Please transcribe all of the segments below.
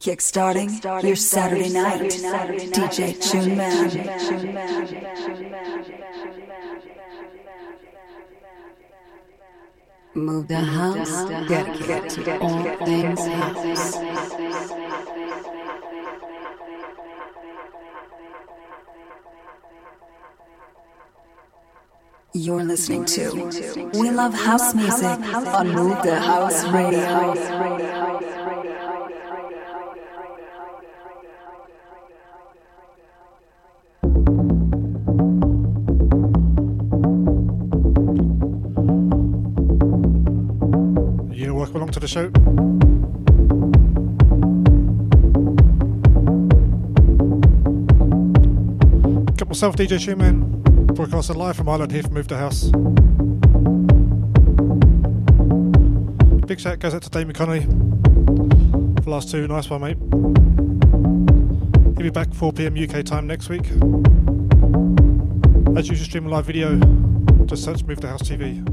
Kickstarting your Saturday night. DJ Tune Man. Move the house, dedicated to all things house. You're listening to We Love House Music on Move the House Radio. To the show. Got myself, DJ Shoeman, broadcasting live from Ireland here from Move the House. Big shout goes out to Dave McConney for the last two. Nice one, mate. He'll be back 4 pm UK time next week. As usual, stream a live video. Just search Move the House TV.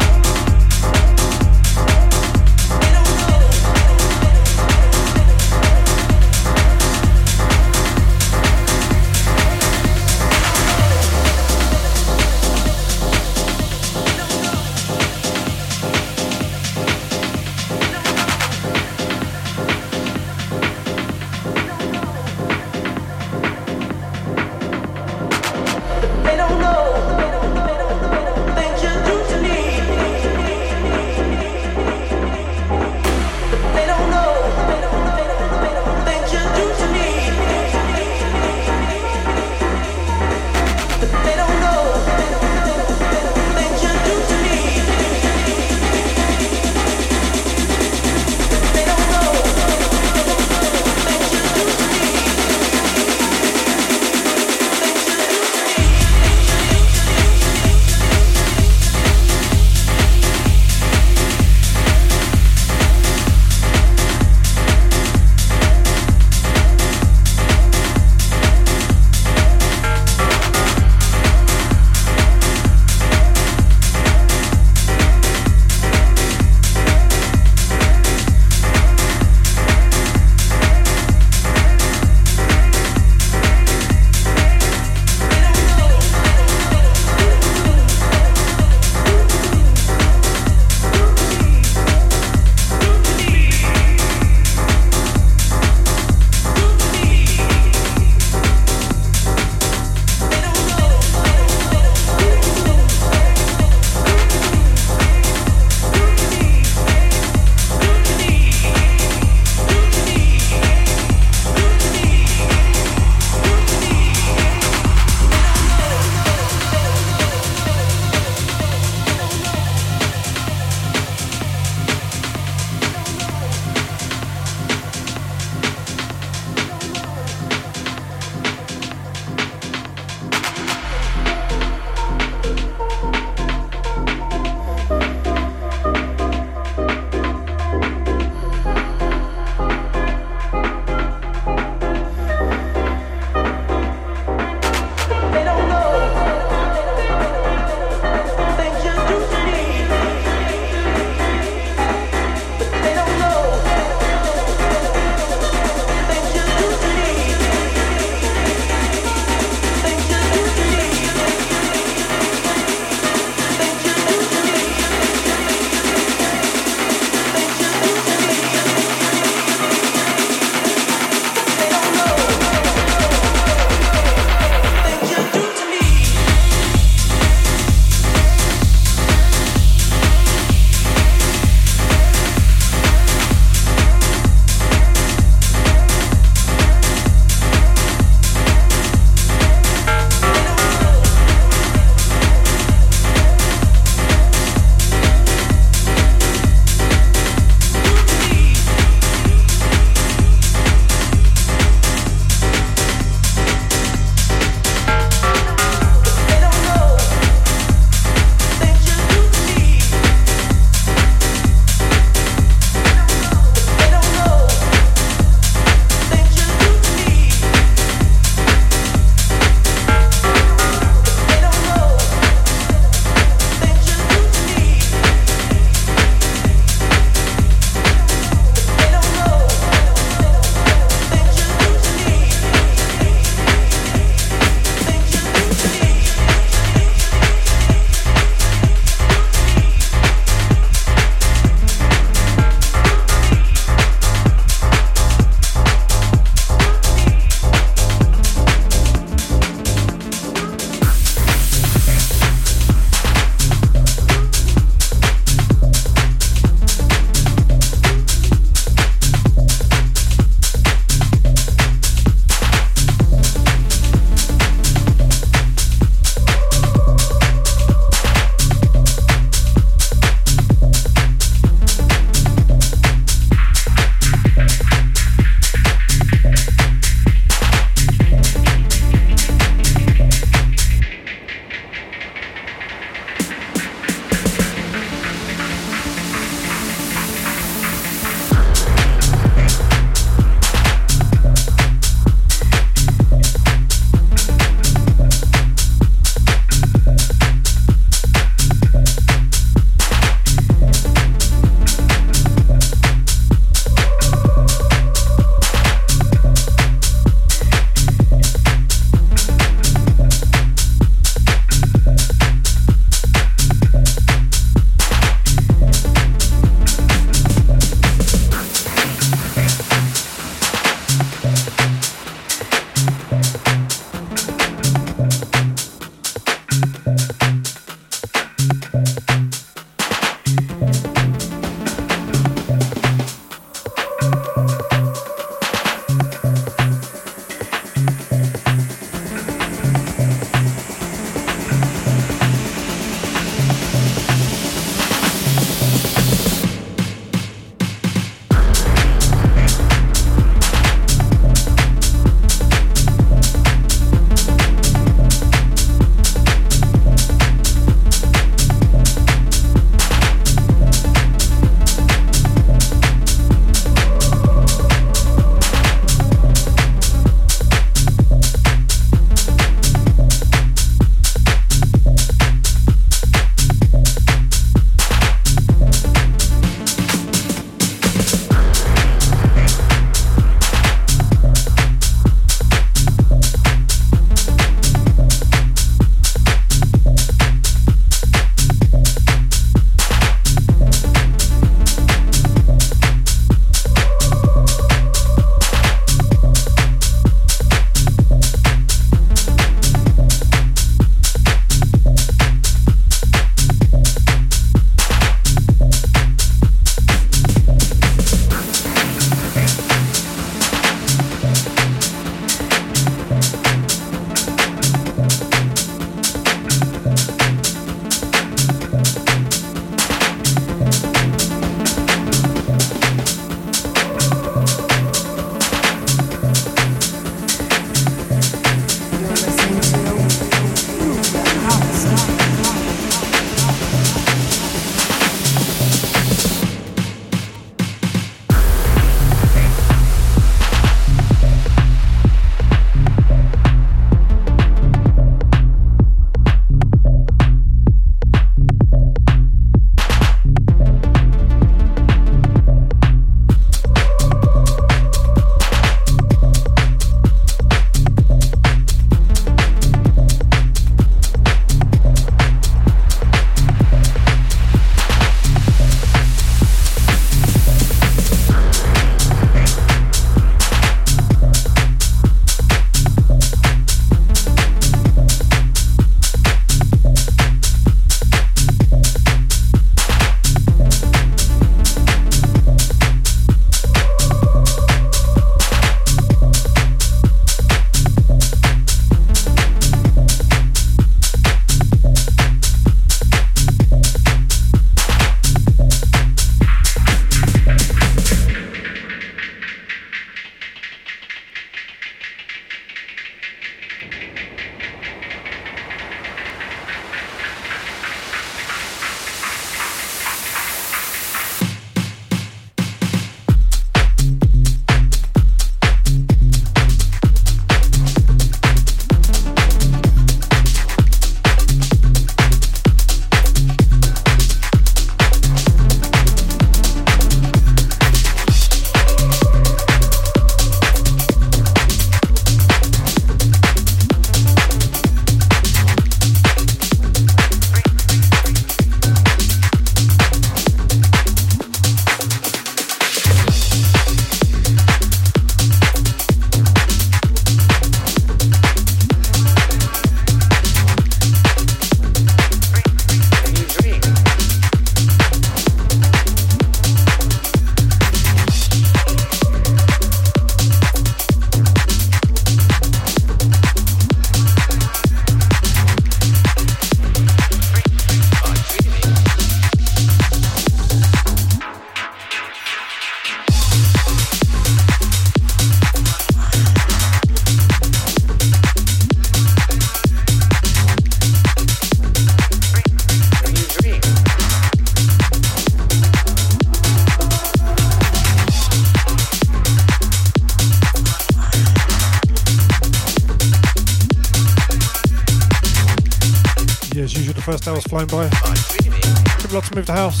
First hour's flown by. A lot to move the house.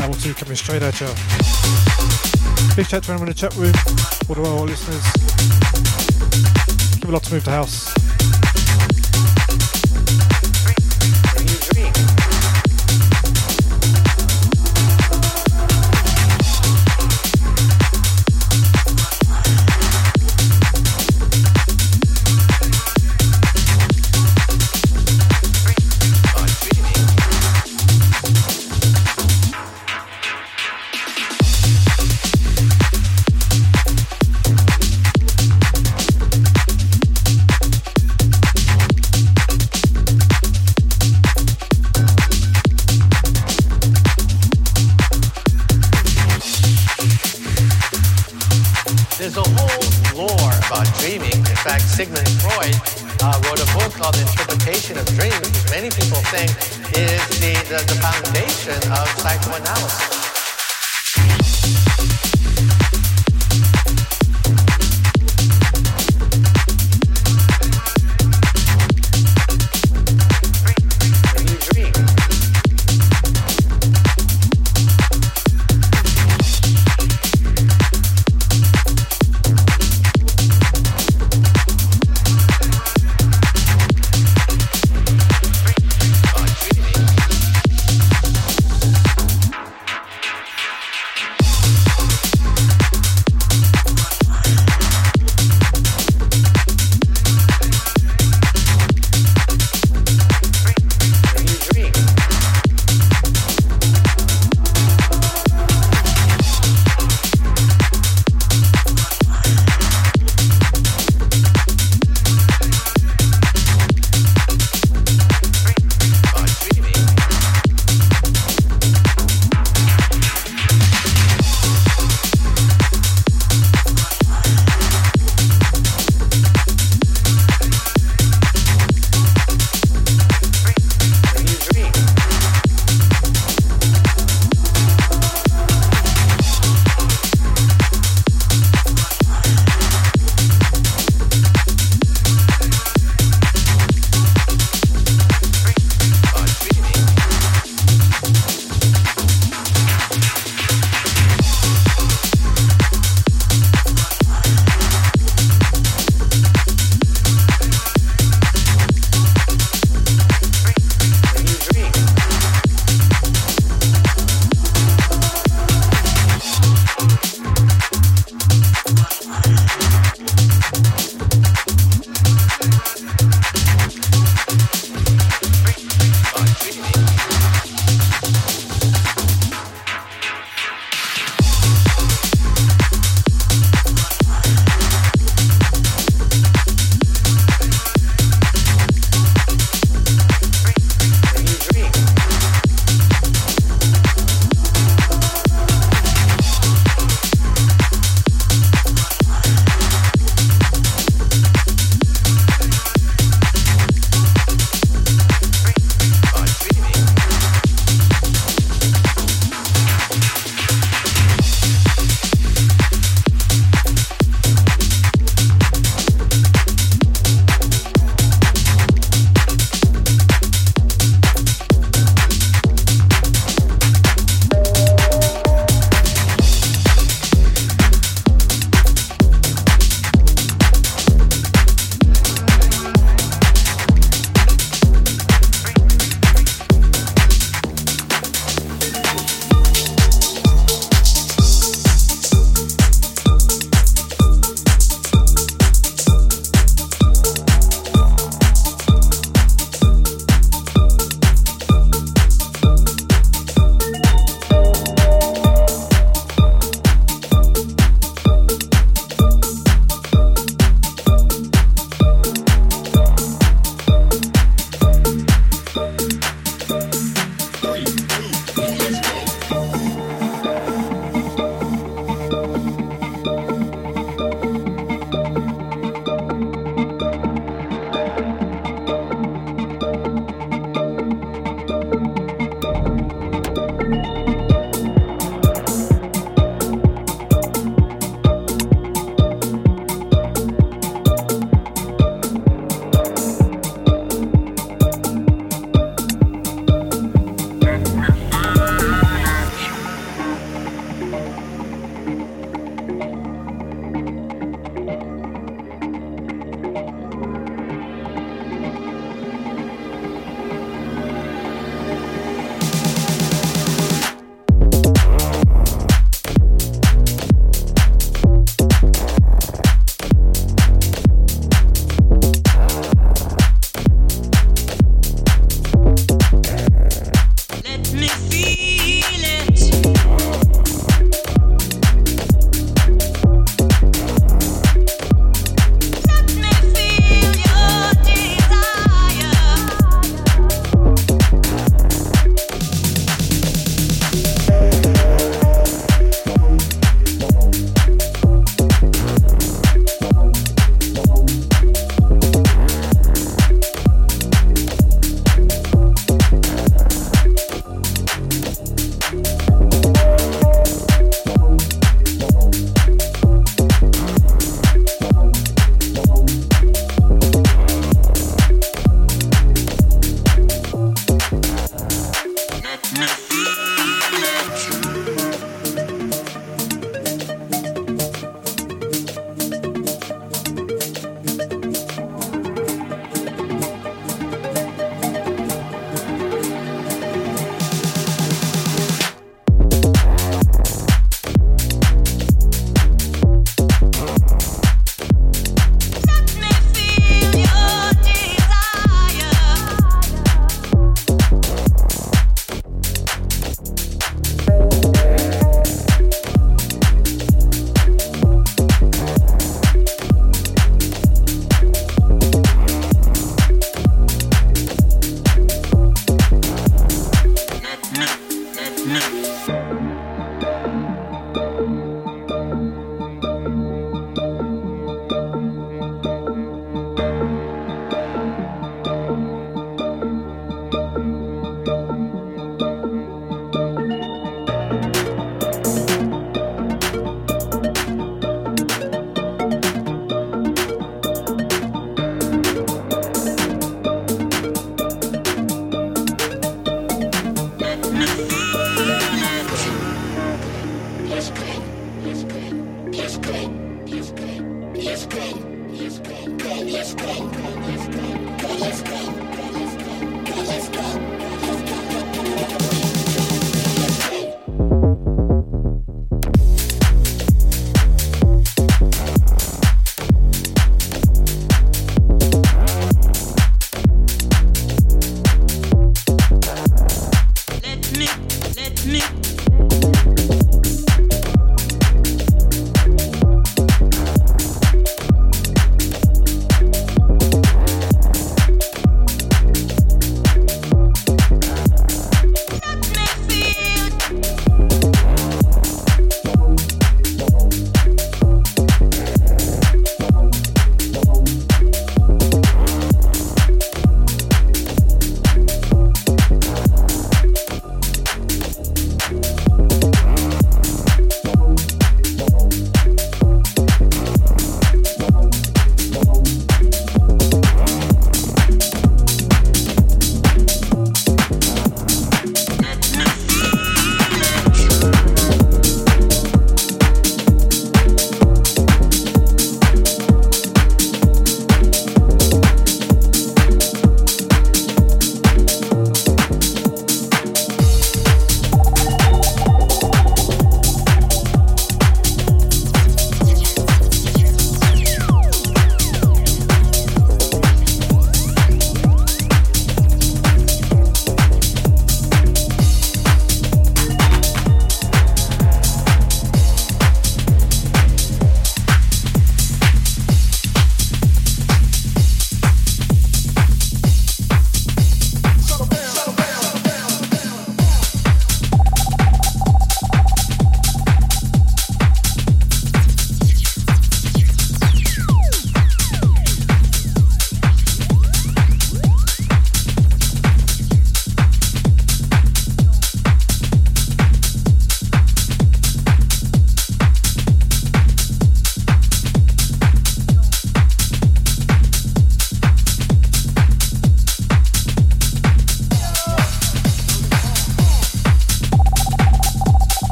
Hour two coming straight at you. Big chat to everyone in the chat room, all the well listeners. Give a lot to move the house.